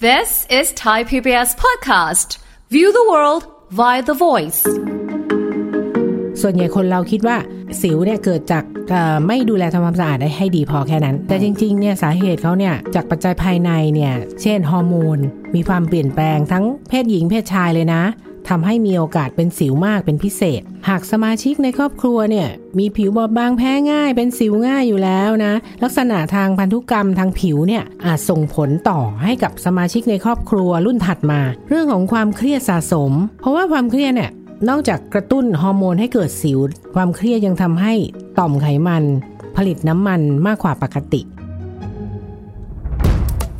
This is Thai PBS podcast. View the world via the voice. ส่วนใหญ่คนเราคิดว่าสิวเนี่ยเกิดจากไม่ดูแลทำความสะอาดได้ให้ดีพอแค่นั้น แต่จริงๆเนี่ยสาเหตุเขาเนี่ยจากปัจจัยภายในเนี่ย เช่นฮอร์โมน มีความเปลี่ยนแปลงทั้งเพศหญิงเพศชายเลยนะ ทำให้มีโอกาสเป็นสิวมากเป็นพิเศษ หากสมาชิกในครอบครัวเนี่ยมีผิวบอบบางแพ้ง่ายเป็นสิวง่ายอยู่แล้วนะ ลักษณะทางพันธุกรรมทางผิวเนี่ยอาจส่งผลต่อให้กับสมาชิกในครอบครัวรุ่นถัดมา เรื่องของความเครียดสะสม เพราะว่าความเครียดเนี่ยนอกจากกระตุ้นฮอร์โมนให้เกิดสิว ความเครียดยังทำให้ต่อมไขมัน ผลิตน้ำมันมากกว่าปกติ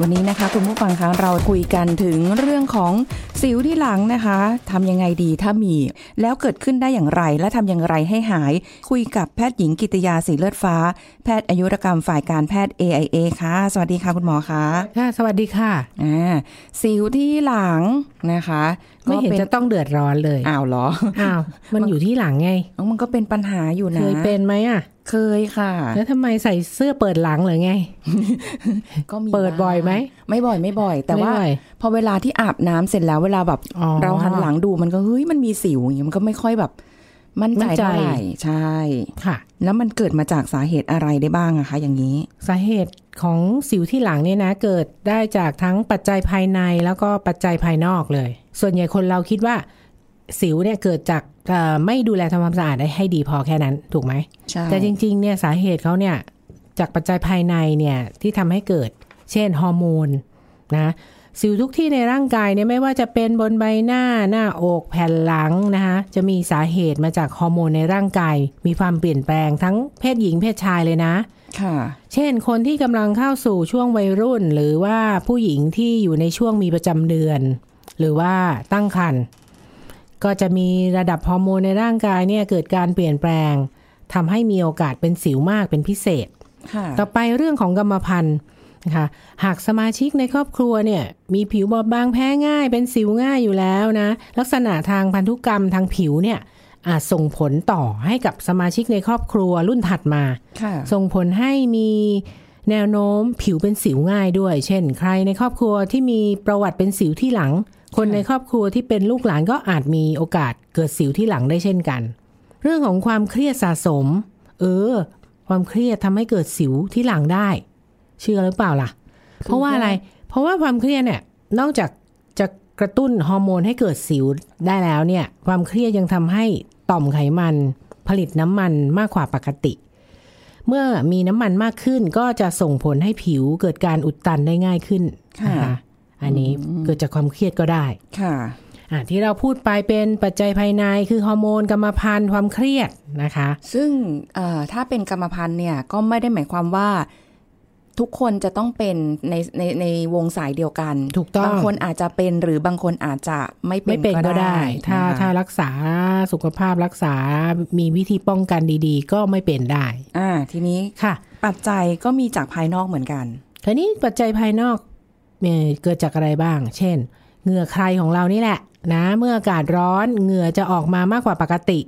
วันนี้นะคะคุณผู้ฟังคะเราคุยกันถึงเรื่องของสิวที่หลังนะคะทำยังไงดีถ้ามี แล้วเกิดขึ้นได้อย่างไร และทำอย่างไรให้หาย คุยกับแพทย์หญิงกิตยาสีเลือดฟ้า แพทย์อายุรกรรมฝ่ายการแพทย์ AIA ค่ะ สวัสดีค่ะคุณหมอคะค่ะสวัสดีค่ะอ่าสิวที่หลังนะคะไม่เห็นก็จะต้องเดือดร้อนเลยอ้าวเหรออ้าวมันอยู่ที่หลังไงเอ้ามันก็เป็นปัญหาอยู่นะเคยเป็นไหมอะเคยค่ะ แล้วทำไมใส่เสื้อเปิดหลังหรือไง ก็มีเปิดบ่อยไหม ไม่บ่อยไม่บ่อย แต่ว่าไม่บ่อยพอเวลาที่อาบน้ำเสร็จแล้วเวลาแบบอ๋อเราหันหลังดูมันก็เฮ้ยมันมีสิวอย่างเงี้ยมันก็ไม่ค่อยแบบมั่นใจมั่นใจเท่าไหร่ใช่ค่ะ แล้วมันเกิดมาจากสาเหตุอะไรได้บ้างอะคะ อย่างนี้ สาเหตุของสิวที่หลังเนี่ยนะ เกิดได้จากทั้งปัจจัยภายในแล้วก็ปัจจัยภายนอกเลย ส่วนใหญ่คนเราคิดว่า สิวเนี่ยเกิดจากเอ่อไม่ดูแลทำความสะอาดได้ให้ดีพอแค่นั้นถูกไหมใช่แต่จริงๆเนี่ยสาเหตุเขาเนี่ยจากปัจจัยภายในเนี่ยที่ทำให้เกิด เช่นฮอร์โมนนะสิวทุกที่ในร่างกายเนี่ยไม่ว่าจะเป็นบนใบหน้าหน้าอกแผ่นหลังนะคะจะมีสาเหตุมาจากฮอร์โมนในร่างกาย มีความเปลี่ยนแปลงทั้งเพศหญิงเพศชายเลยนะค่ะ เช่นคนที่กำลังเข้าสู่ช่วงวัยรุ่น หรือว่าผู้หญิงที่อยู่ในช่วงมีประจำเดือน หรือว่าตั้งครรภ์ ก็จะมีระดับฮอร์โมนในร่างกายเนี่ยเกิดการเปลี่ยนแปลงทำให้มีโอกาสเป็นสิวมากเป็นพิเศษค่ะต่อไปเรื่องของกรรมพันธุ์นะคะหากสมาชิกในครอบครัวเนี่ยมีผิวบอบบางแพ้ง่าย เป็นสิวง่ายอยู่แล้วนะ ลักษณะทางพันธุกรรมทางผิวเนี่ยอาจส่งผลต่อให้กับสมาชิกในครอบครัวรุ่นถัดมาค่ะส่งผลให้มีแนวโน้มผิวเป็นสิวง่ายด้วย เช่น ใครในครอบครัวที่มีประวัติเป็นสิวที่หลัง คนในครอบครัวที่เป็นลูกหลานก็อาจมีโอกาสเกิดสิวที่หลังได้เช่นกัน เรื่องของความเครียดสะสม เออ ความเครียดทำให้เกิดสิวที่หลังได้ เชื่อหรือเปล่าล่ะ เพราะว่าอะไร เพราะว่าความเครียดเนี่ย นอกจากจะกระตุ้นฮอร์โมนให้เกิดสิวได้แล้วเนี่ย ความเครียดยังทำให้ต่อมไขมัน ผลิตน้ำมันมากกว่าปกติ เมื่อมีน้ำมันมากขึ้นก็จะส่งผลให้ผิวเกิดการอุดตันได้ง่ายขึ้นค่ะน อันนี้เกิดจากความเครียดก็ได้ค่ะอะที่เราพูดไปเป็นปัจจัยภายในคือฮอร์โมนกรรมพันธุ์ความเครียดนะคะ ซึ่งเอ่อถ้าเป็นกรรมพันธุ์เนี่ยก็ไม่ได้หมายความว่าทุกคนจะต้องเป็นในในในวงสายเดียวกัน ถูกต้อง บางคนอาจจะเป็นหรือบางคนอาจจะไม่เป็นไม่เป็นก็ได้ ถ้านะคะถ้ารักษาสุขภาพรักษา มีวิธีป้องกันดีๆ ก็ไม่เป็นได้ อ่า ทีนี้ค่ะ ปัจจัยก็มีจากภายนอกเหมือนกันทีนี้ปัจจัยภายนอก เอ่อเกิดจากอะไรบ้าง เช่น เหงื่อใครของเรานี่แหละนะ เมื่ออากาศร้อนเหงื่อจะออกมามากกว่าปกติ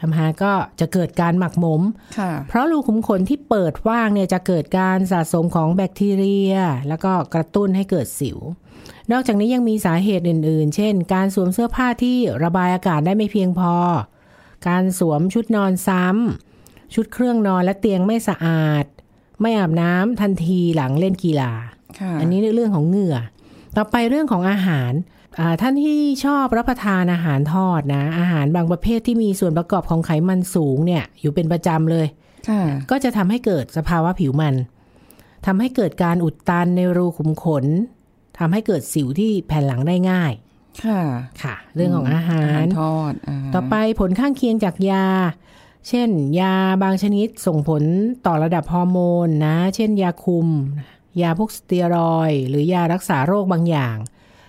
ทำให้ก็จะเกิดการหมักหมมค่ะเพราะรูขุมขนที่เปิดว่างเนี่ยจะเกิดการสะสมของแบคทีเรีย แล้วก็กระตุ้นให้เกิดสิว นอกจากนี้ยังมีสาเหตุอื่น ๆ เช่น การสวมเสื้อผ้าที่ระบายอากาศได้ไม่เพียงพอ การสวมชุดนอนซ้ำ ชุดเครื่องนอนและเตียงไม่สะอาด ไม่อาบน้ำทันทีหลังเล่นกีฬาค่ะ อันนี้เรื่องของเหงื่อ ต่อไปเรื่องของอาหารอ่าท่านที่ชอบรับประทานอาหารทอดนะ อาหารบางประเภทที่มีส่วนประกอบของไขมันสูงเนี่ย อยู่เป็นประจำเลยค่ะก็จะทำให้เกิดสภาวะผิวมันทำให้เกิดการอุดตันในรูขุมขนทำให้เกิดสิวที่แผ่นหลังได้ง่าย ค่ะ ค่ะ เรื่องของอาหาอารหารทอดาต่อไปผลข้างเคียงจากยา เช่น ยาบางชนิดส่งผลต่อระดับฮอร์โมนนะ เช่นยาคุม ยาพวกสเตียรอยด์หรือยารักษาโรคบางอย่าง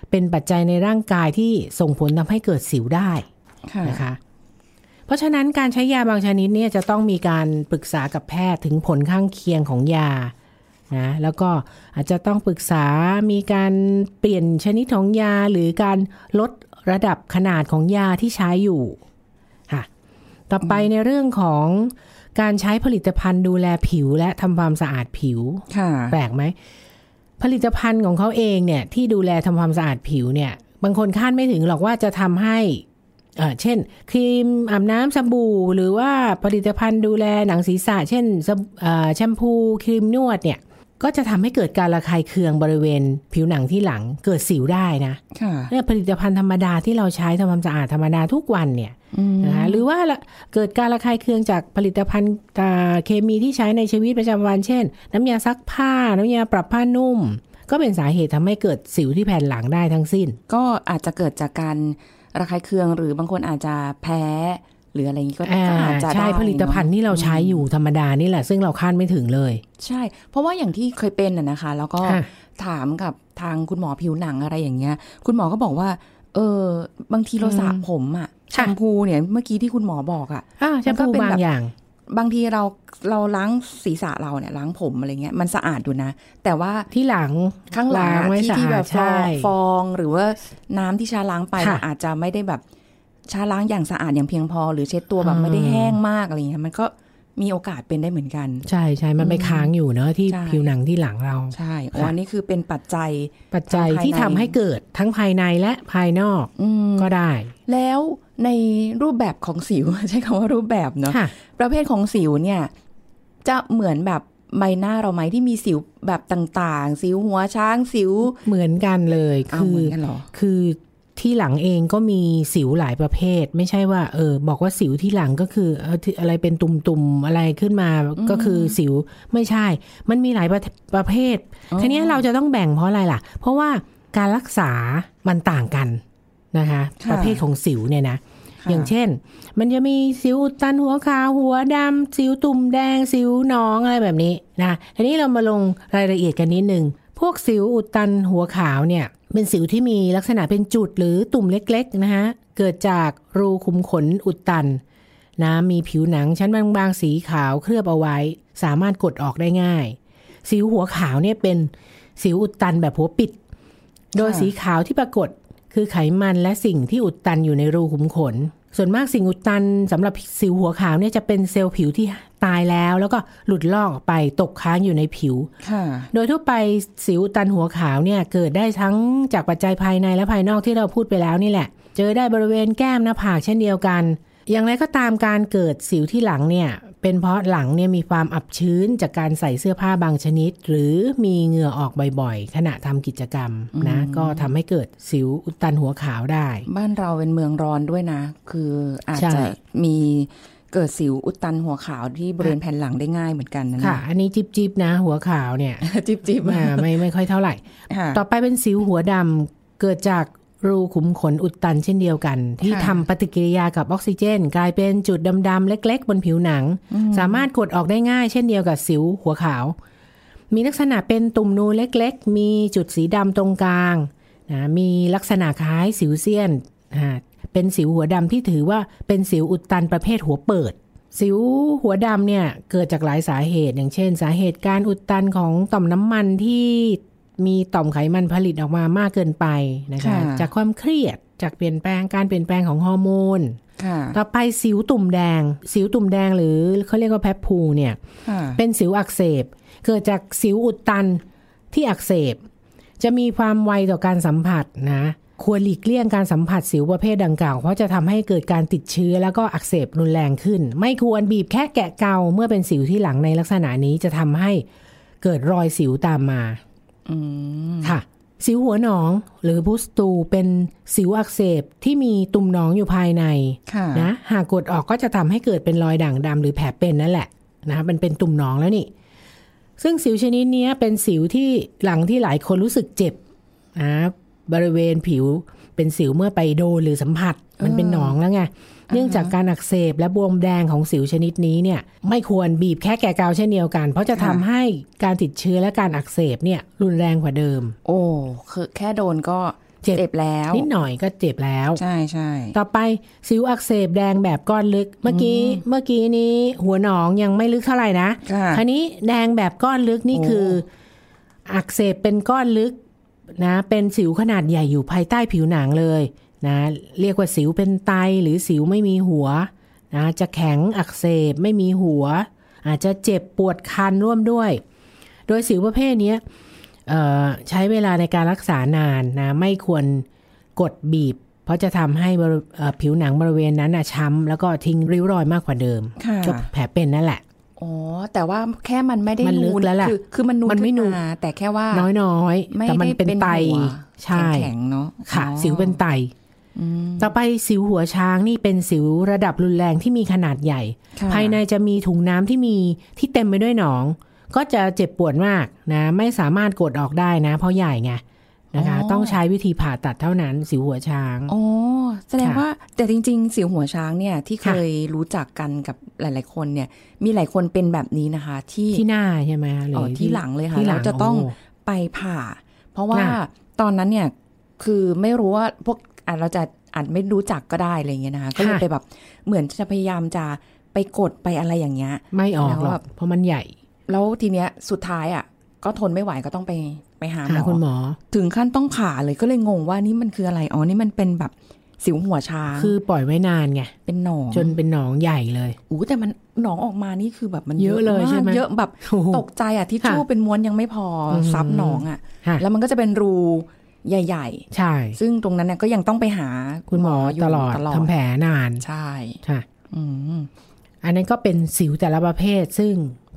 เป็นปัจจัยในร่างกายที่ส่งผลทำให้เกิดสิวได้ค่ะนะคะ เพราะฉะนั้นการใช้ยาบางชนิดเนี่ยจะต้องมีการปรึกษากับแพทย์ถึงผลข้างเคียงของยานะแล้วก็อาจจะต้องปรึกษามีการเปลี่ยนชนิดของยาหรือการลดระดับขนาดของยาที่ใช้อยู่ต่อไปในเรื่องของ การใช้ผลิตภัณฑ์ดูแลผิวและทำความสะอาดผิวค่ะแปลกไหม ผลิตภัณฑ์ของเขาเองเนี่ย ที่ดูแลทำความสะอาดผิวเนี่ย บางคนคาดไม่ถึงหรอกว่าจะทำให้เอ่อเช่น ครีมอาบน้ำสบู่ หรือว่าผลิตภัณฑ์ดูแลหนังศีรษะ เช่นสบเอ่อแชมพูครีมนวดเนี่ย ก็จะทำให้เกิดการระคายเคืองบริเวณ ผิวหนังที่หลังเกิดสิวได้นะค่ะเนี่ยผลิตภัณฑ์ธรรมดาที่เราใช้ทำความสะอาดธรรมดาทุกวันเนี่ยอืมนะคะหรือว่าละเกิดการระคายเคืองจากผลิตภัณฑ์อ่าเคมีที่ใช้ในชีวิตประจำวัน เช่น น้ำยาซักผ้า น้ำยาปรับผ้านุ่ม ก็เป็นสาเหตุทำให้เกิดสิวที่แผ่นหลังได้ทั้งสิ้น ก็อาจจะเกิดจากการระคายเคืองหรือบางคนอาจจะแพ้ หรืออะไรอย่างนี้ก็อ่าก็อาจจะใช่ได้ผลิตภัณฑ์เนอะที่เราใช้อยู่ธรรมดานี่แหละ ซึ่งเราคาดไม่ถึงเลย ใช่ เพราะว่าอย่างที่เคยเป็นน่ะนะคะ แล้วก็ค่ะถามกับทางคุณหมอผิวหนังอะไรอย่างเงี้ย คุณหมอก็บอกว่า เออบางทีเราสระผมอะแชมพูเนี่ยเมื่อกี้ที่คุณหมอบอกอะอ่าแชมพูมันก็เป็นบาแบงบอย่างบางทีเราเราล้างศีรษะเราเนี่ยล้างผมอะไรเงี้ยมันสะอาดอยู่นะ แต่ว่าที่หลังข้างหลังล้างอะไว้ที่สะที่อาแบดบฟใช่องฟองหรือว่าน้ำที่ชาล้างไปค่ะมันอาจจะไม่ได้แบบ ชาล้างอย่างสะอาดอย่างเพียงพอ หรือเช็ดตัวแบบอืมไม่ได้แห้งมากอะไรเงี้ยมันก็มีโอกาสเป็นได้เหมือนกัน ใช่ใช่มันไปค้างอยู่เนอะที่ใช่ผิวหนังที่หลังเรา ใช่อ๋อค่ะอันนี้คือเป็นปัจจัย ปัจจัยทางภายที่ในทำให้เกิดทั้งภายในและภายนอกอืมก็ได้ แล้วในรูปแบบของสิว ใช้คำว่ารูปแบบเนาะค่ะประเภทของสิวเนี่ย จะเหมือนแบบใบหน้าเราไหมที่มีสิวแบบต่าง ๆ สิวหัวช้างสิวเหมือนกันเลยเอาคืเหอมือนกันเหรอคือ ที่หลังเองก็มีสิวหลายประเภท ไม่ใช่ว่า เออ บอกว่าสิวที่หลังก็คือเออที่อะไรเป็นตุ่มๆอะไรขึ้นมาก็คือสิวไม่ใช่ มันมีหลายประประเภทอ๋อทีนี้เราจะต้องแบ่งเพราะอะไรล่ะ เพราะว่าการรักษามันต่างกันนะคะค่ะประเภทของสิวเนี่ยนะค่ะอย่างเช่น มันจะมีสิวอุดตันหัวขาวหัวดำสิวตุ่มแดงสิวหนองอะไรแบบนี้นะทีนี้เรามาลงรายละเอียดกันนิดนึงพวกสิวอุดตันหัวขาวเนี่ย เป็นสิวที่มีลักษณะเป็นจุดหรือตุ่มเล็กๆนะคะเกิดจากรูขุมขนอุดตันนะมีผิวหนังชั้นบางๆสีขาวเคลือบเอาไว้ สามารถกดออกได้ง่าย สิวหัวขาวเนี่ยเป็นสิวอุดตันแบบหัวปิด โดยสีขาวที่ปรากฏคือไขมันและสิ่งที่อุดตันอยู่ในรูขุมขน ส่วนมากสิ่งอุดตันสำหรับสิวหัวขาวเนี่ยจะเป็นเซลล์ผิวที่ตายแล้ว แล้วก็หลุดลอกออกไปตกค้างอยู่ในผิวค่ะโดยทั่วไปสิวอุดตันหัวขาวเนี่ยเกิดได้ทั้งจากปัจจัยภายในและภายนอกที่เราพูดไปแล้วนี่แหละ เจอได้บริเวณแก้มหน้าผากเช่นเดียวกัน อย่างไรก็ตามการเกิดสิวที่หลังเนี่ย เป็นเพราะหลังเนี่ยมีความอับชื้นจากการใส่เสื้อผ้าบางชนิด หรือมีเหงื่อออกบ่อยๆ ขณะทำกิจกรรมนะ ก็ทำให้เกิดสิวอุดตันหัวขาวได้ บ้านเราเป็นเมืองร้อนด้วยนะ คืออาจใช่จะมีเกิดสิวอุดตันหัวขาวที่บริเวณแผ่นหลังได้ง่ายเหมือนกันนะค่ะ อันนี้จิบจิบๆนะ หัวขาวเนี่ยจิบจิบอ่าไม่ไม่ค่อยเท่าไหร่ค่ะต่อไปเป็นสิวหัวดำเกิดจาก รูขุมขนอุดตันเช่นเดียวกัน ที่ค่ะทำปฏิกิริยากับออกซิเจน กลายเป็นจุดดำๆเล็ก ๆ บนผิวหนัง สามารถกดออกได้ง่ายเช่นเดียวกับสิวหัวขาว มีลักษณะเป็นตุ่มนูเล็ก ๆ มีจุดสีดำตรงกลางนะมีลักษณะคล้ายสิวเซียนอ่าเป็นสิวหัวดำที่ถือว่าเป็นสิวอุดตันประเภทหัวเปิด สิวหัวดำเนี่ยเกิดจากหลายสาเหตุ อย่างเช่น สาเหตุการอุดตันของต่อมน้ำมันที่ มีต่อมไขมันผลิตออกมามากเกินไปนะคะค่ะจากความเครียดจากเปลี่ยนแปลงการเปลี่ยนแปลงของฮอร์โมนค่ะต่อไปสิวตุ่มแดง สิวตุ่มแดงหรือเขาเรียกว่าแพปพูเนี่ยค่ะเป็นสิวอักเสบ เกิดจากสิวอุดตันที่อักเสบ จะมีความไวต่อการสัมผัสนะควรหลีกเลี่ยงการสัมผัสสิวประเภทดังกล่าว เพราะจะทำให้เกิดการติดเชื้อแล้วก็อักเสบรุนแรงขึ้น ไม่ควรบีบแค่แกะเกาเมื่อเป็นสิวที่หลังในลักษณะนี้จะทำให้เกิดรอยสิวตามมาอืม ค่ะ สิวหัวหนองหรือพุสตูเป็นสิวอักเสบที่มีตุ่มหนองอยู่ภายในค่ะนะหากกดออกก็จะทำให้เกิดเป็นรอยด่างดำหรือแผลเป็นนั่นแหละนะมันเป็นตุ่มหนองแล้วนี่ ซึ่งสิวชนิดเนี้ยเป็นสิวที่หลังที่หลายคนรู้สึกเจ็บนะบริเวณผิว เป็นสิวเมื่อไปโดนหรือสัมผัสมันเป็นหนองแล้วไงเนื่องจากการอักเสบและบวมแดงของสิวชนิดนี้เนี่ยไม่ควรบีบแค่แก่เกาเช่นเดียวกัน เพราะจะทำให้การติดเชื้อและการอักเสบเนี่ยรุนแรงกว่าเดิม โอ้คือแค่โดนก็เจ็บเจ็บแล้วนิดหน่อยก็เจ็บแล้ว ใช่ใช่ต่อไปสิวอักเสบแดงแบบก้อนลึกเมื่อกี้เมื่อกี้นี้หัวหนองยังไม่ลึกเท่าไหร่นะค่ะคราวนี้แดงแบบก้อนลึกนี่โอ้คือ อักเสบเป็นก้อนลึก นะเป็นสิวขนาดใหญ่อยู่ภายใต้ผิวหนังเลยนะเรียกว่าสิวเป็นไตหรือสิวไม่มีหัวนะจะแข็งอักเสบไม่มีหัว อาจจะเจ็บปวดคันร่วมด้วย โดยสิวประเภทเนี้ยเอ่อใช้เวลาในการรักษานานนะไม่ควรกดบีบ เพราะจะทำให้บริเอ่อผิวหนังบริเวณนั้นนะช้ำแล้วก็ทิ้งริ้วรอยมากกว่าเดิมค่ะก็แผลเป็นนั่นแหละ อ๋อ แต่ว่าแค่มันไม่ได้มันลึกนูนแล้วล่ะคือคือมันนูนมันไม่ขึ้นูนาแต่แค่ว่า น้อยๆไม่แต่มันได้เป็นไตหัวใช่แข็งๆเนาะค่ะอ๋อสิวเป็นไตอืมต่อไปสิวหัวช้างนี่เป็นสิวระดับรุนแรงที่มีขนาดใหญ่ค่ะภายในจะมีถุงน้ำที่มีที่เต็มไปด้วยหนอง ก็จะเจ็บปวดมากนะ ไม่สามารถกดออกได้นะ เพราะใหญ่ไง นะคะ ต้องใช้วิธีผ่าตัดเท่านั้นสิวหัวช้างอ๋อแสดงค่ะว่าแต่จริง ๆ สิวหัวช้างเนี่ยที่เคค่ะยรู้จักกันกับหลาย ๆ คนเนี่ย มีหลายคนเป็นแบบนี้นะคะ ที่ที่หน้าใช่ไหมหรือ๋ออที่หลังเลยค่ะที่หลัเรางจะต้องโไปผ่า เพราะว่าน่ะตอนนั้นเนี่ยคือไม่รู้ว่าพวกอะเราจะอาจไม่รู้จักก็ได้อะไรเงี้ยนะคะก็เลยค่ะไปแบบเหมือนจะพยายามจะไปกดไปอะไรอย่างเงี้ยไม่ออกแล้วหรอแบกบเพราะมันใหญ่ แล้วทีเนี้ยสุดท้ายอะ ก็ทนไม่ไหวก็ต้องไป ไปหาหหามคุณหมออถึงขั้นต้องผ่าเลยก็เลยงงว่านี่มันคืออะไร อ๋อ นี่มันเป็นแบบสิวหัวช้าง คือปล่อยไว้นานไง เป็นหนอง จนเป็นหนองใหญ่เลยอู้แต่มันหนองออกมานี่คือแบบมันเยอะเลยากใช่ไหมเยอะแบบโอ้โหตกใจอะทิชชู่ค่ะเป็นม้วนยังไม่พออมซับหนองอะค่ะ แล้วมันก็จะเป็นรูใหญ่ใช่ๆซึ่งตรงนั้นเนี่ยก็ยังต้องไปหาคุณหมออยู่ตลอดตลอดทำแผลนาน ใช่ ค่ะอืมอันนั้นก็เป็นสิวแต่ละประเภท ซึ่ง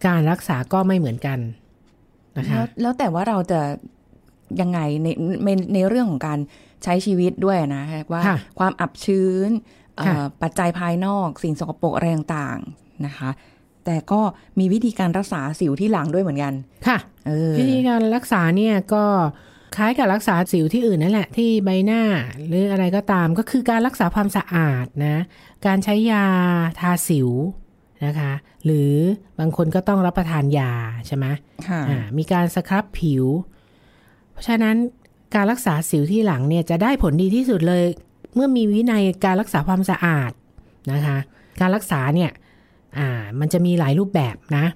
การรักษาก็ไม่เหมือนกัน นะคะแล้วแล้วแต่ว่าเราจะยังไงในในในเรื่องของการใช้ชีวิตด้วยนะว่าค่ะความอับชื้นเอ่อค่ะปัจจัยภายนอกสิ่งสกปรกอะไรต่างๆนะคะ แต่ก็มีวิธีการรักษาสิวที่หลังด้วยเหมือนกัน ค่ะเออวิธีการรักษาเนี่ยก็คล้ายกับรักษาสิวที่อื่นนั่นแหละที่ใบหน้าหรืออะไรก็ตามก็คือการรักษาความสะอาดนะ การใช้ยาทาสิว นะคะ หรือบางคนก็ต้องรับประทานยาใช่ไหมค่ะอ่ามีการสครับผิว เพราะฉะนั้นการรักษาสิวที่หลังเนี่ยจะได้ผลดีที่สุดเลย เมื่อมีวินัยการรักษาความสะอาดนะคะ การรักษาเนี่ยอ่ามันจะมีหลายรูปแบบนะ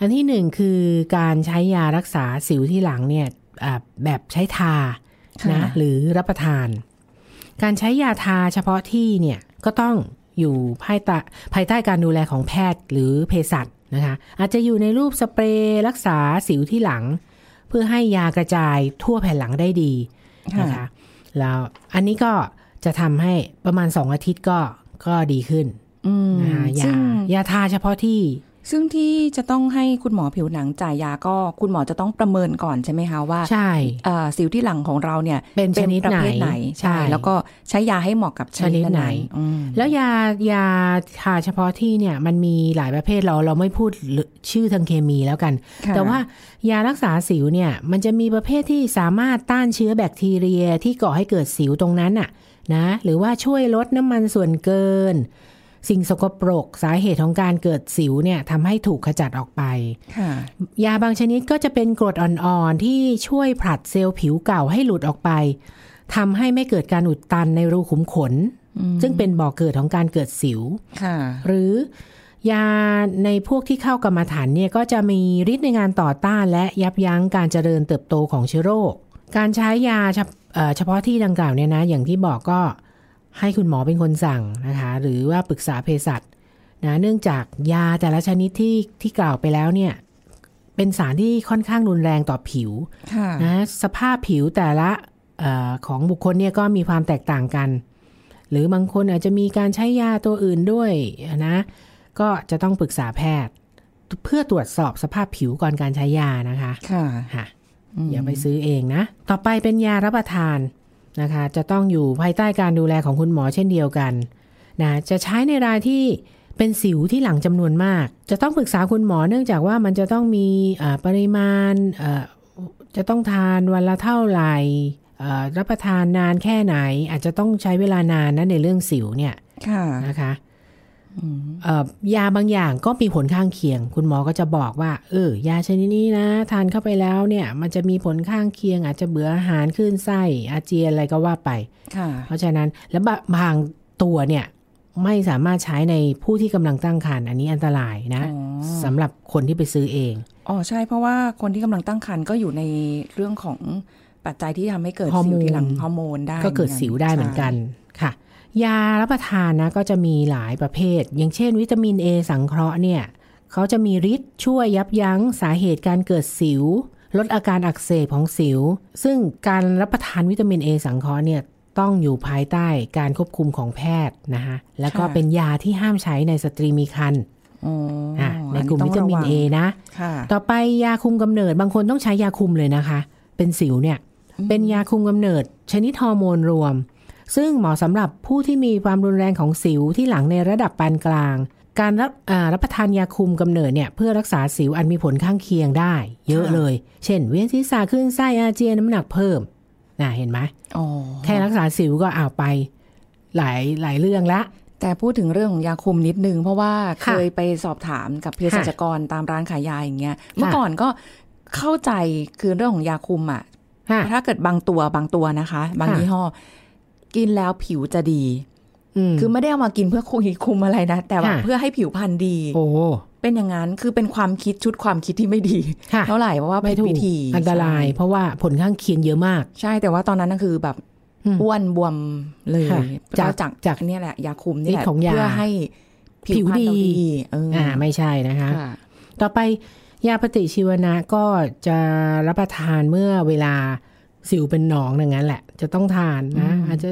อันที่หนึ่งคือการใช้ยารักษาสิวที่หลังเนี่ยอ่าแบบใช้ทาค่ะนะหรือรับประทาน การใช้ยาทาเฉพาะที่เนี่ยก็ต้อง อยู่ภายใต้ภายใต้การดูแลของแพทย์หรือเภสัชนะคะ อาจจะอยู่ในรูปสเปรย์รักษาสิวที่หลัง เพื่อให้ยากระจายทั่วแผ่นหลังได้ดีนะคะแล้วอันนี้ก็จะทำให้ประมาณ2อาทิตย์ก็ก็ดีขึ้นอืมนะคะยาซึ่งยาทาเฉพาะที่ ซึ่งที่จะต้องให้คุณหมอผิวหนังจ่ายยาก็คุณหมอจะต้องประเมินก่อนใช่ไหมคะว่าใช่เอ่อสิวที่หลังของเราเนี่ยเป็นชนิดประไหนเภทไหนใช่ใช่ แล้วก็ใช้ยาให้เหมาะกับชชนินิดดไหนนั้นอืมแล้วยายาทาเฉพาะที่เนี่ยมันมีหลายประเภทเราเราไม่พูดชื่อทางเคมีแล้วกันค่ะแต่ว่ายารักษาสิวเนี่ยมันจะมีประเภทที่สามารถต้านเชื้อแบคทีเรียที่ก่อให้เกิดสิวตรงนั้นน่ะนะหรือว่าช่วยลดน้ำมันส่วนเกิน สิ่งสกปรกสาเหตุของการเกิดสิวเนี่ยทำให้ถูกขจัดออกไปค่ะยาบางชนิดก็จะเป็นกรดอ่อนๆ ที่ช่วยผลัดเซลล์ผิวเก่าให้หลุดออกไปทำให้ไม่เกิดการอุดตันในรูขุมขน ซึ่งเป็นบ่อกเกิดของการเกิดสิวค่ะหรือยาในพวกที่เข้ากรรมฐานเนี่ยก็จะมีฤทธิ์ในงานต่อต้านและยับยั้งการเจริญเติบโตของเชื้อโรค การใช้ยาเฉพเอ่อเฉพาะที่ดังกล่าวเนี่ยนะ อย่างที่บอกก็ ให้คุณหมอเป็นคนสั่งนะคะ หรือว่าปรึกษาเภสัชนะเนื่องจากยาแต่ละชนิดที่ที่กล่าวไปแล้วเนี่ย เป็นสารที่ค่อนข้างรุนแรงต่อผิวค่ะนะสภาพผิวแต่ละเออของบุคคลเนี่ยก็มีความแตกต่างกัน หรือบางคนอาจจะมีการใช้ยาตัวอื่นด้วยนะก็จะต้องปรึกษาแพทย์ เพื่อตรวจสอบสภาพผิวก่อนการใช้ยานะคะ ค่ะค่ะอย่าไปซื้อเองนะ ต่อไปเป็นยารับประทาน นะคะ จะต้องอยู่ภายใต้การดูแลของคุณหมอเช่นเดียวกันนะจะใช้ในรายที่เป็นสิวที่หลังจำนวนมาก จะต้องปรึกษาคุณหมอเนื่องจากว่ามันจะต้องมีเอ่อปริมาณเอ่อจะต้องทานวันละเท่าไหร่เอ่อรับประทานนานแค่ไหน อาจจะต้องใช้เวลานานนะในเรื่องสิวเนี่ยค่ะนะคะเอ่อ ยาบางอย่างก็มีผลข้างเคียง คุณหมอก็จะบอกว่า เออยาชนิดนี้นะ ทานเข้าไปแล้วเนี่ย มันจะมีผลข้างเคียง อาจจะเบื่ออาหารขึ้นไส้อาเจียนอะไรก็ว่าไปค่ะเพราะฉะนั้นแล้วบะบางตัวเนี่ยไม่สามารถใช้ในผู้ที่กำลังตั้งครรภ์อันนี้อันตรายนะอ๋อสำหรับคนที่ไปซื้อเองอ๋อใช่เพราะว่าคนที่กำลังตั้งครรภ์ก็อยู่ในเรื่องของปัจจัยที่ทำให้เกิดฮอร์สิโมวนที่หลังฮอร์โมนได้ก็เกิดสิวได้เหมือนกันใค่ะ ยารับประทานนะก็จะมีหลายประเภท อย่างเช่น วิตามิน A สังเคราะห์เนี่ยเขาจะมีฤทธิ์ช่วยยับยั้งสาเหตุการเกิดสิว ลดอาการอักเสบของสิว ซึ่งการรับประทานวิตามิน A สังเคราะห์เนี่ยต้องอยู่ภายใต้การควบคุมของแพทย์นะคะแล้วก็ค่ะเป็นยาที่ห้ามใช้ในสตรีมีครรภ์อ๋ออะในกลุ่มอัวิตามินต้องระ A วังนะค่ะต่อไปยาคุมกำเนิดบางคนต้องใช้ยาคุมเลยนะคะ เป็นสิวเนี่ย เป็นยาคุมกำเนิด ชนิดฮอร์โมนรวม ซึ่งเหมาะสำหรับผู้ที่มีความรุนแรงของสิวที่หลังในระดับปานกลาง การรับอ่ารับประทานยาคุมกำเนิดเนี่ยเพื่อรักษาสิวอันมีผลข้างเคียงได้ เยอะค่ะเลย เช่น เวียนศีรษะขึ้นไส้อาเจียนน้ำหนักเพิ่มน่ะเห็นไหมอ๋อแค่รักษาสิวก็เอาไป หลายหลายเรื่องละแต่พูดถึงเรื่องของยาคุมนิดนึง เพราะว่าเคค่ะยไปสอบถามกับเภสัชกรตามร้านขายยาอย่างเงี้ยเมื่อค่ะก่อนก็เข้าใจคือเรื่องของยาคุมอะค่ะถ้าเกิดบางตัวบางตัวนะคะ บางค่ะยี่ห้อ กินแล้วผิวจะดีมคือไม่ได้เอามากินเพื่อคุยคุมอะไรนะ แต่ว่าค่ะเพื่อให้ผิวพรรณดี โอ้เป็นอย่างนั้นคือเป็นความคิดชุดความคิดที่ไม่ดีค่ะเท่าไหร่เพราะว่าไม่ผิดถูกวิธีอันตราย เพราะว่าผลข้างเคียงเยอะมาก ใช่แต่ว่าตอนนั้นก็คือแบบอืมอ้วนบวมเลยค่ะจากจากจากจากเนี่ยแหละยาคุมนี่แหละฤทธิ์ของยาเพื่อให้ผิวผิวพรรณเราดีดีเออออ่าไม่ใช่นะคะค่ะต่อไปยาปฏิชีวนะก็จะรับประทานเมื่อเวลา สิวเป็นหนองอย่างนั้นแหละ จะต้องทานนะอืมอาจจะ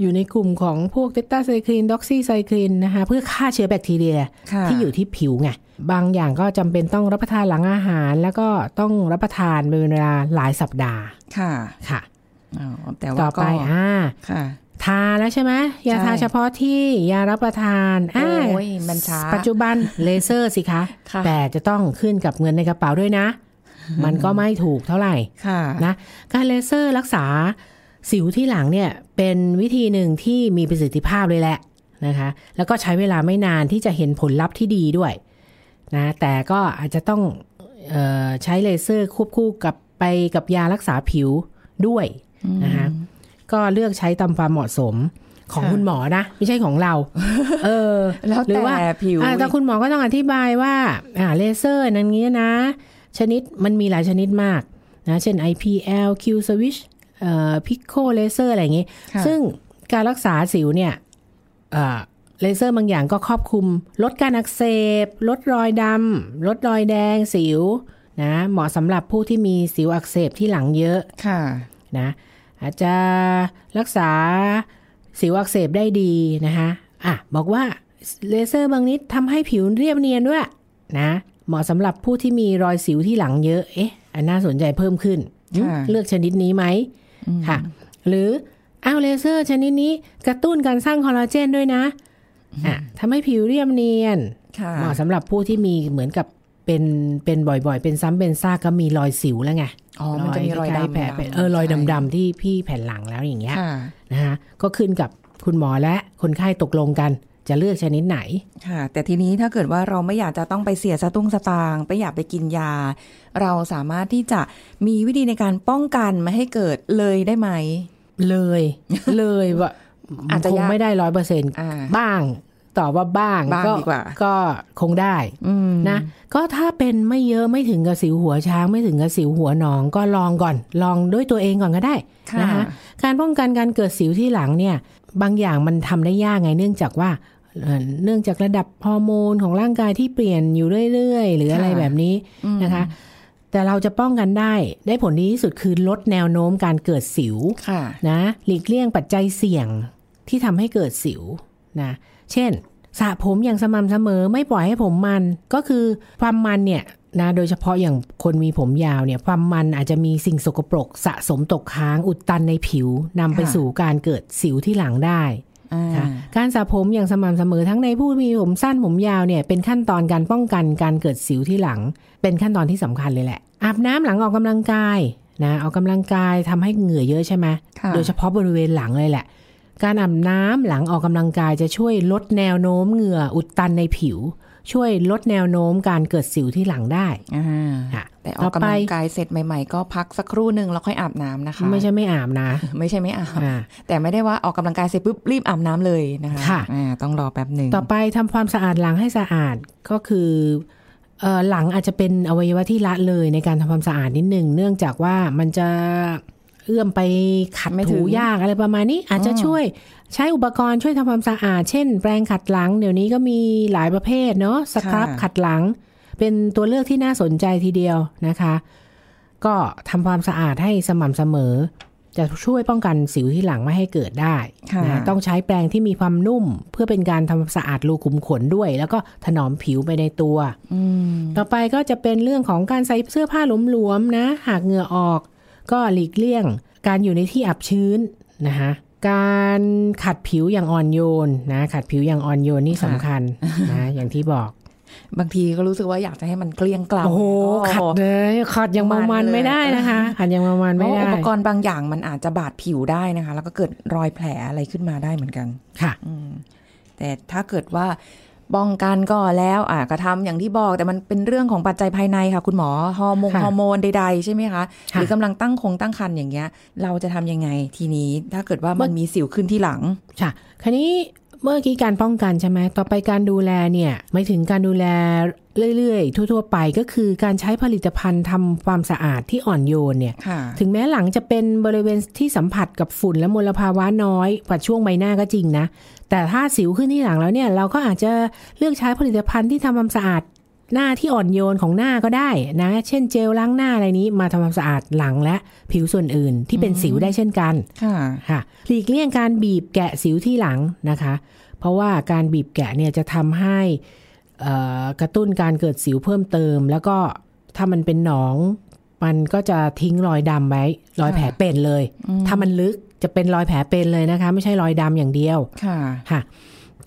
อยู่ในกลุ่มของพวกเตต้าไซคลินด็อกซี่ไซคลินนะคะเพื่อฆ่าเชื้อแบคทีเรียค่ะที่อยู่ที่ผิวไงบางอย่างก็จำเป็นต้องรับประทานหลังอาหาร แล้วก็ต้องรับประทานเป็นเวลาหลายสัปดาห์ค่ะค่ะอ๋อแต่ต่ว่าอก็ไปอ่าค่ะ ทาแล้วใช่ไหมยาใช่ทาเฉพาะที่ยารับประทานอ่าโอ้ยมันช้าปัจจุบันเลเซอร์สิคะค่ะแต่จะต้องขึ้นกับเงินในกระเป๋าด้วยนะ มันก็ไม่ถูกเท่าไหร่ค่ะนะการเลเซอร์รักษาสิวที่หลังเนี่ยเป็นวิธีหนึ่งที่มีประสิทธิภาพเลยแหละนะคะ แล้วก็ใช้เวลาไม่นานที่จะเห็นผลลัพธ์ที่ดีด้วยนะแต่ก็อาจจะต้องเออใช้เลเซอร์ควบคู่กับไปกับยารักษาผิวด้วยนะคะก็เลือกใช้ตามความเหมาะสมของค่ะคุณหมอนะ ไม่ใช่ของเรา เออแล้วหรือแต่ว่าผิวอ่าแต่คุณหมอก็ต้องอธิบายว่า อ่าเลเซอร์นั้นงี้นะ ชนิดมันมีหลายชนิดมากนะเช่น IPL Q switch เอ่อ Pico laser อะไรอย่างงี้ค่ะซึ่งการรักษาสิวเนี่ยเอ่อเลเซอร์บางอย่างก็ครอบคลุม ลดการอักเสบ ลดรอยดำลดรอยแดงสิวนะเหมาะสำหรับผู้ที่มีสิวอักเสบที่หลังเยอะค่ะนะอาจจะรักษาสิวอักเสบได้ดีนะคะอะบอกว่าเลเซอร์บางชนิดทำให้ผิวเรียบเนียนด้วยนะ เหมาะสำหรับผู้ที่มีรอยสิวที่หลังเยอะ เอ๊ะ อันน่าสนใจเพิ่มขึ้นค่ะเลือกชนิดนี้ไหมค่ะ หรืออ้าวเลเซอร์ชนิดนี้กระตุ้นการสร้างคอลลาเจนด้วยนะอะทำให้ผิวเรียบเนียนค่ะเหมาะสำหรับผู้ที่มีเหมือนกับเป็นเป็นบ่อยๆ เป็นซ้ำเป็นซากก็มีรอยสิวแล้วไงอ๋อมันจะมีรอยใกล้ๆดำแผลเป็นเออรอยดำๆที่พี่แผ่นหลังแล้วอย่างเงี้ยค่ะนะคะก็ขึ้นกับคุณหมอและคนไข้ตกลงกัน จะเลือกชนิดไหน ค่ะ แต่ทีนี้ถ้าเกิดว่าเราไม่อยากจะต้องไปเสียสตุ้งสตางค์ไม่อยากไปกินยา เราสามารถที่จะมีวิธีในการป้องกันไม่ให้เกิดเลยได้ไหม เลย เลยว่าอาจจะคงยากไม่ได้ร้อยเปอร์เซ็นต์อ่าบ้างตอบว่าบ้างบ้างก็ดีกว่าก็คงได้อืมนะ ก็ถ้าเป็นไม่เยอะไม่ถึงกับสิวหัวช้างไม่ถึงกับสิวหัวหนองก็ลองก่อน ลองด้วยตัวเองก่อนก็ได้ค่ะนะคะการป้องกันการเกิดสิวที่หลังเนี่ย บางอย่างมันทำได้ยากไงเนื่องจากว่า เอ่อเนื่องจากระดับฮอร์โมนของร่างกายที่เปลี่ยนอยู่เรื่อยๆ หรืออะไรแบบนี้นะคะ แต่เราจะป้องกันได้ได้ผลดีที่สุดคือลดแนวโน้มการเกิดสิวค่ะนะหลีกเลี่ยงปัจจัยเสี่ยงที่ทำให้เกิดสิวนะเช่นสระผมอย่างสม่ำเสมอไม่ปล่อยให้ผมมันก็คือความมันเนี่ยนะโดยเฉพาะอย่างคนมีผมยาวเนี่ย ความมันอาจจะมีสิ่งสกปรก สะสมตกค้างอุดตันในผิวนำไปค่ะสู่การเกิดสิวที่หลังได้อ่า ค่ะการสระผมอย่างสม่ำเสมอทั้งในผู้มีผมสั้นผมยาวเนี่ยเป็นขั้นตอนการป้องกันการเกิดสิวที่หลัง เป็นขั้นตอนที่สำคัญเลยแหละ อาบน้ำหลังออกกำลังกายนะออกกำลังกายทำให้เหงื่อเยอะใช่ไหมโดยเฉพาะบริเวณหลังเลยแหละ การอาบน้ำหลังออกกำลังกายจะช่วยลดแนวโน้มเหงื่ออุดตันในผิว ช่วยลดแนวโน้มการเกิดสิวที่หลังได้อ่าค่ะแต่ออกกำลังกายเสร็จใหม่ ๆ ก็พักสักครู่หนึ่งแล้วค่อยอาบน้ำนะคะ ไม่ใช่ไม่อาบนะ ไม่ใช่ไม่อาบอ่าแต่ไม่ได้ว่าออกกำลังกายเสร็จปุ๊บรีบอาบน้ำเลยนะคะค่ะอ่าต้องรอแป๊บหนึ่งต่อไปทำความสะอาดหลังให้สะอาดก็คือเอ่อหลังอาจจะเป็นอวัยวะที่ละเลยในการทำความสะอาดนิดหนึ่งเนื่องจากว่ามันจะ เอื้อมไปขัดไม่ถึถูงยากอะไรประมาณนี้ อาจจะอืมช่วยใช้อุปกรณ์ช่วยทำความสะอาด เช่น แปรงขัดหลัง เดี๋ยวนี้ก็มีหลายประเภทเนาะสครับขัดหลัง เป็นตัวเลือกที่น่าสนใจทีเดียวนะคะ ก็ทำความสะอาดให้สม่ำเสมอ จะช่วยป้องกันสิวที่หลังไม่ให้เกิดได้ค่ะนะต้องใช้แปรงที่มีความนุ่ม เพื่อเป็นการทำความสะอาดรูขุมขนด้วย แล้วก็ถนอมผิวไปในตัวอืมต่อไปก็จะเป็นเรื่องของการใส่เสื้อผ้าหลวมๆนะ หากเหงื่อออก ก็หลีกเลี่ยงการอยู่ในที่อับชื้นนะคะการขัดผิวอย่างอ่อนโยนนะขัดผิวอย่างอ่อนโยนนี่สำคัญนะอย่างที่บอก บางทีก็รู้สึกว่าอยากจะให้มันเกลี้ยงเกล่าโอ้โหขัดเลยขัดอย่างเมามันไม่ได้นะคะขัดอย่างเมามันเพไม่ราะได้อุปกรณ์บางอย่างมันอาจจะบาดผิวได้นะคะ แล้วก็เกิดรอยแผลอะไรขึ้นมาได้เหมือนกันค่ะแต่ถ้าเกิดว่า ป้องกันก็แล้วอะก็ทำอย่างที่บอก แต่มันเป็นเรื่องของปัจจัยภายในค่ะ คุณหมอฮอร์โมนค่ะฮอร์โมนใดๆใช่ไหมคะหค่ะรือกำลังตั้งคงตั้งครรภ์อย่างเงี้ย เราจะทำยังไงทีนี้ถ้าเกิดว่ามันมีสิวขึ้นที่หลังค่ะคราวนี้เมื่อกี้การป้องกันใช่ไหมต่อไปการดูแลเนี่ยไม่ถึงการดูแล เรื่อยๆ ทั่ว ๆ ไปก็คือการใช้ผลิตภัณฑ์ทำความสะอาดที่อ่อนโยนเนี่ยค่ะถึงแม้หลังจะเป็นบริเวณที่สัมผัสกับฝุ่นและมลภาวะน้อยกว่าช่วงใบหน้าก็จริงนะ แต่ถ้าสิวขึ้นที่หลังแล้วเนี่ยเราก็อาจจะเลือกใช้ผลิตภัณฑ์ที่ทำความสะอาดหน้าที่อ่อนโยนของหน้าก็ได้นะ เช่นเจลล้างหน้าอะไรนี้มาทำความสะอาดหลังและผิวส่วนอื่นที่เป็นสิวได้เช่นกัน ค่ะค่ะหลีกเลี่ยงการบีบแกะสิวที่หลังนะคะ เพราะว่าการบีบแกะเนี่ยจะทำให้เอ่อ กระตุ้นการเกิดสิวเพิ่มเติม แล้วก็ถ้ามันเป็นหนอง มันก็จะทิ้งรอยดำไว้รอยแผลเป็นเลย ถ้ามันลึกจะเป็นรอยแผลเป็นเลยนะคะ ไม่ใช่รอยดำอย่างเดียวค่ะค่ะ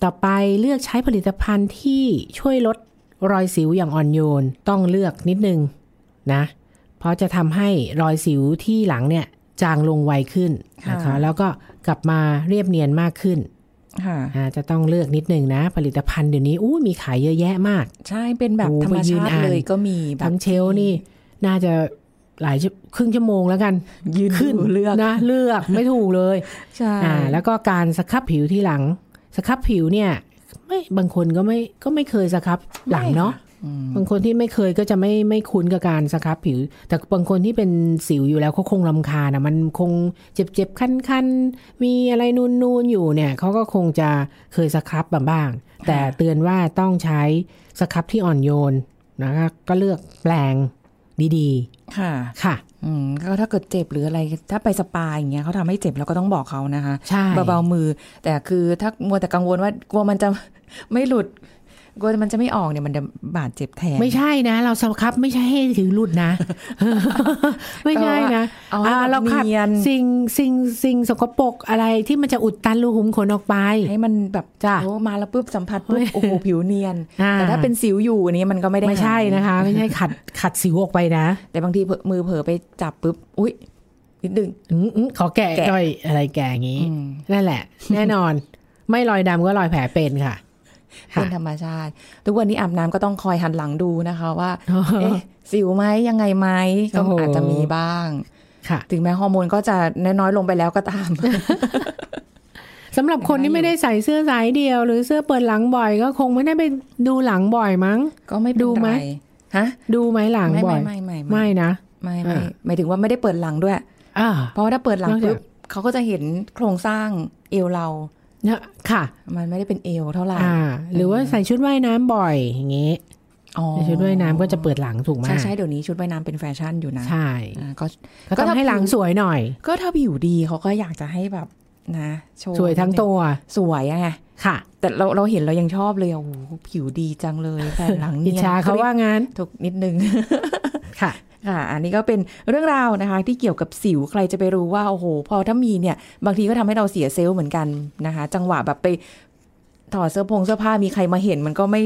ต่อไปเลือกใช้ผลิตภัณฑ์ที่ช่วยลดรอยสิวอย่างอ่อนโยนต้องเลือกนิดนึงนะ เพราะจะทำให้รอยสิวที่หลังเนี่ยจางลงไวขึ้นนะคะค่ะแล้วก็กลับมาเรียบเนียนมากขึ้นค่ะอ่า จะต้องเลือกนิดนึงนะ ผลิตภัณฑ์เดี๋ยวนี้อู้มีขายเยอะแยะมาก ใช่เป็นแบบโอ้ธรรมไปยืนชาติอ่านเลยก็มีแบบทั้งเชลฟ์นี่ น่าจะหลายชั่วครึ่งชั่วโมงแล้วกัน ยืนขึ้นดูเลือกนะเลือกไม่ถูกเลยใช่อ่าแล้วก็การสครับผิวที่หลัง สครับผิวเนี่ย ไม่บางคนก็ไม่ก็ไม่เคยสครับหลังเนาะอืม บางคนที่ไม่เคยก็จะไม่ไม่คุ้นกับการสครับผิว แต่บางคนที่เป็นสิวอยู่แล้วเขาคงลำคาญอะมันคงเจ็บเจ็บคันคันๆมีอะไรนูนนูนๆอยู่เนี่ยเขาก็คงจะเคยสครับมาบ้าง แต่เตือนว่าต้องใช้สครับที่อ่อนโยนนะคะก็เลือกแปลงดีค่ะๆค่ะ อืมก็ถ้าเกิดเจ็บหรืออะไร ถ้าไปสปาอย่างเงี้ยเขาทำให้เจ็บเราก็ต้องบอกเขานะคะ ใช่ เบาๆมือ แต่คือถ้ามัวแต่กังวลว่ากลัวมันจะไม่หลุด กลัวมันจะไม่ออกเนี่ยมันจะบาดเจ็บแทน ไม่ใช่นะ เราสครับไม่ใช่ให้ถือหลุดนะ ไม่ใช่นะเอาให้อ่าแบบเราขัดเนียนสิ่งสิ่งสิ่งสกปรกอะไรที่มันจะอุดตันรูขุมขนออกไป ให้มันแบบจ้ะโอ้มาแล้วปุ๊บสัมผัสปุ๊บเฮ้ยโอ้โหผิวเนียนอ่าแต่ถ้าเป็นสิวอยู่อันนี้มันก็ไม่ได้ไม่ใช่หายนะคะ ไม่ใช่ขัดขัดสิวออกไปนะ แต่บางทีเผลอมือเผลอไปจับปุ๊บอุ้ยนิดนึงอืมอืมขอแกะแกะหน่อยอะไรแกะอย่างนี้อืมนั่นแหละ แน่นอน ไม่รอยดำก็รอยแผลเป็นค่ะ เป็นค่ะธรรมชาติ ทุกวันนี้อาบน้ำก็ต้องคอยหันหลังดูนะคะว่าเอ๊ะสิวไหมยังไงไหมก็โอ้โหอาจจะมีบ้างค่ะถึงแม้ฮอร์โมนก็จะน้อยๆลงไปแล้วก็ตามสำหรับคนที่ไม่ได้ใส่เสื้อสายเดียว หรือเสื้อเปิดหลังบ่อย ก็คงไม่ได้ไปดูหลังบ่อยมั้ง ก็ไม่เป็นดูไหมไรฮะ ดูไหมหลังไม่บ่อยไม่ไม่ไม่นะไม่ไม่อ่าหมายถึงว่าไม่ได้เปิดหลังด้วยอ่าเพราะว่าถ้าเปิดหลังนอกจากปุ๊บเขาก็จะเห็นโครงสร้างเอวเราเนี่ย ค่ะ มันไม่ได้เป็นเอวเท่าไหร่อ่าหรือว่าใส่ชุดว่ายน้ำบ่อยอย่างงี้อ๋อใส่ชุดว่ายน้ำก็จะเปิดหลังถูกไหมใช่ใช่เดี๋ยวนี้ชุดว่ายน้ำเป็นแฟชั่นอยู่นะ ใช่อ่าก็ก็ต้องให้หลังสวยหน่อย ก็ถ้าผิวดีเขาก็อยากจะให้แบบนะโชว์สวยทั้งตัว สวยอะไงค่ะ แต่เราเราเห็นเรายังชอบเลยอะโอ้โหผิวดีจังเลยแต่หลังอิจเนี่ยฉาเขาว่างั้นถูกนิดนึงค่ะ ค่ะ อันนี้ก็เป็นเรื่องราวนะคะ ที่เกี่ยวกับสิวใครจะไปรู้ว่า โอ้โห พอถ้ามีเนี่ย บางทีก็ทำให้เราเสียเซลล์เหมือนกันนะคะ จังหวะแบบไปถอดเสื้อผงเสื้อผ้ามีใครมาเห็นมันก็ไม่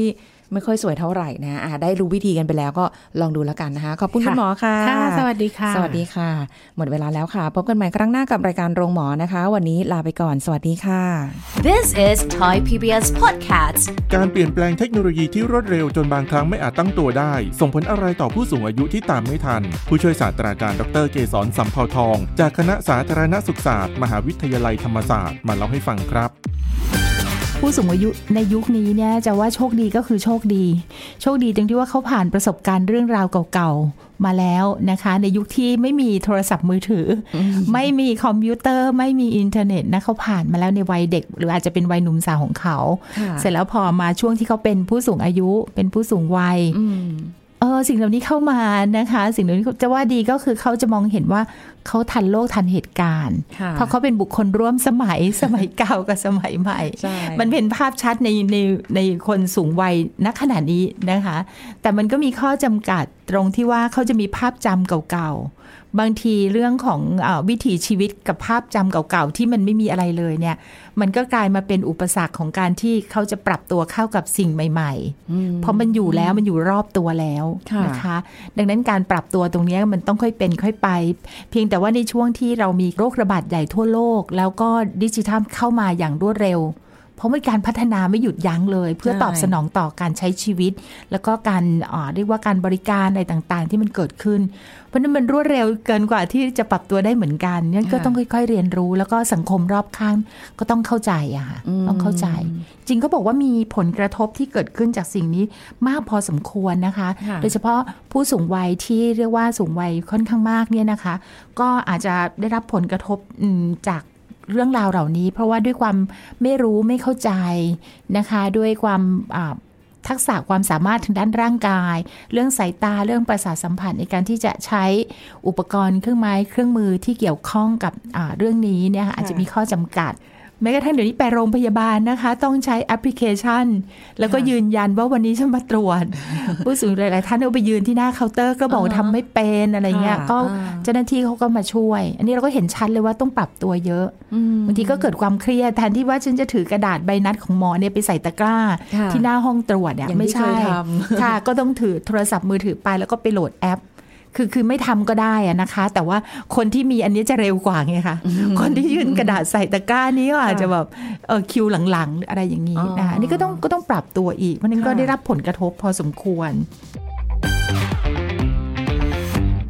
ไม่ค่อยสวยเท่าไหร่นะอ่าได้รู้วิธีกันไปแล้วก็ลองดูแล้วกันนะคะ ขอบคุณค่ะคุณหมอค่ะค่ะ สวัสดีค่ะ สวัสดีค่ะ หมดเวลาแล้วค่ะ พบกันใหม่ครั้งหน้ากับรายการโรงหมอนะคะ วันนี้ลาไปก่อน สวัสดีค่ะ This is Thai PBS Podcast. การเปลี่ยนแปลงเทคโนโลยีที่รวดเร็วจนบางครั้งไม่อาจตั้งตัวได้ ส่งผลอะไรต่อผู้สูงอายุที่ตามไม่ทัน ผู้ช่วยศาสตราจารย์ดรเกษรสัมเภาทอง จากคณะสาธารณสุขศาสตร์ มหาวิทยาลัยธรรมศาสตร์มาเล่าให้ฟังครับ ผู้สูงอายุในยุคนี้เนี่ยจะว่าโชคดีก็คือโชคดี โชคดีตรงที่ว่าเขาผ่านประสบการณ์เรื่องราวเก่าๆมาแล้วนะคะ ในยุคที่ไม่มีโทรศัพท์มือถือ ไม่มีคอมพิวเตอร์ ไม่มีอินเทอร์เน็ตนะเขาผ่านมาแล้วในวัยเด็ก หรืออาจจะเป็นวัยหนุ่มสาวของเขาค่ะเสร็จแล้วพอมาช่วงที่เขาเป็นผู้สูงอายุเป็นผู้สูงวัยอืม เออสิ่งเหล่านี้เข้ามานะคะ สิ่งเหล่านี้จะว่าดีก็คือเขาจะมองเห็นว่าเขาทันโลกทันเหตุการณ์ค่ะเพราะเขาเป็นบุคคลร่วมสมัยสมัยเก่ากับสมัยใหม่ใช่มันเป็นภาพชัดในในในคนสูงวัยณขณะนี้นะคะ แต่มันก็มีข้อจำกัดตรงที่ว่าเขาจะมีภาพจำเก่าๆ บางทีเรื่องของอาวิถีชีวิตกับภาพจำเก่าๆ ที่มันไม่มีอะไรเลยเนี่ย มันก็กลายมาเป็นอุปสรรคของการที่เขาจะปรับตัวเข้ากับสิ่งใหม่ๆ เพราะมันอยู่แล้วมันอยู่รอบตัวแล้วค่ะนะคะ ดังนั้นการปรับตัวตรงเนี้ยมันต้องค่อยเป็นค่อยไป เพียงแต่ว่าในช่วงที่เรามีโรคระบาดใหญ่ทั่วโลก แล้วก็ดิจิทัลเข้ามาอย่างรวดเร็วเพ ราะมันการพัฒนาไม่หยุดยั้งเลย เพื่อใช่ตอบสนองต่อการใช้ชีวิต แล้วก็การอ่าเรียกว่าการบริการอะไรต่างๆ ที่มันเกิดขึ้น เพราะฉะนั้นมันรวดเร็วเกินกว่าที่จะปรับตัวได้เหมือนกันนั่นก็ค่ะต้องค่อย ๆ เรียนรู้ แล้วก็สังคมรอบข้างก็ต้องเข้าใจอะค่ะต้องเข้าใจ จริงก็บอกว่ามีผลกระทบที่เกิดขึ้นจากสิ่งนี้มากพอสมควรนะคะค่ะโดยเฉพาะผู้สูงวัยที่เรียกว่าสูงวัยค่อนข้างมากเนี่ยนะคะ ก็อาจจะได้รับผลกระทบอืมจาก เรื่องราวเหล่านี้ เพราะว่าด้วยความไม่รู้ไม่เข้าใจนะคะ ด้วยความทักษะความสามารถทางด้านร่างกาย เรื่องสายตาเรื่องประสาทสัมผัสในการที่จะใช้อุปกรณ์เครื่องไม้เครื่องมือที่เกี่ยวข้องกับเรื่องนี้เนี่ยอาจจะมีข้อจำกัด แม้กระทั่งเดี๋ยวนี้ไปโรงพยาบาลนะคะ ต้องใช้แอปพลิเคชัน แล้วก็ยืนยันว่าวันนี้ฉันมาตรวจ ผู้สูงหลายๆท่านเอาไปยืนที่หน้าเคาน์เตอร์ก็บอกว่าทำไม่เป็นอะไรเงี้ยค่ะก็อ่าเจ้าหน้าที่เขาก็มาช่วย อันนี้เราก็เห็นชัดเลยว่าต้องปรับตัวเยอะบางทีก็เกิดความเครียดแทนที่ว่าฉันจะถือกระดาษใบนัดของหมอเนี่ยไปใส่ตะกร้าค่ะที่หน้าห้องตรวจอะอย่างที่ไม่ใช่เคยทำค่ะก็ต้องถือโทรศัพท์มือถือไปแล้วก็ไปโหลดแอป คือคือไม่ทำก็ได้อะนะคะ แต่ว่าคนที่มีอันนี้จะเร็วกว่าไงคะคนที่ยื่นกระดาษใส่ตะกร้านี้ก็อาจจะแบบเออคิวหลังๆหรืออะไรอย่างนี้นะคะอันนี่ก็ต้องก็ต้องปรับตัวอีกเพราะฉะนั้นก็ค่ะได้รับผลกระทบพอสมควร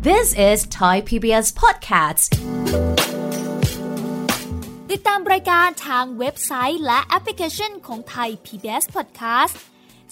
This is Thai PBS Podcast ติดตามรายการทางเว็บไซต์และแอปพลิเคชันของไทย PBS Podcast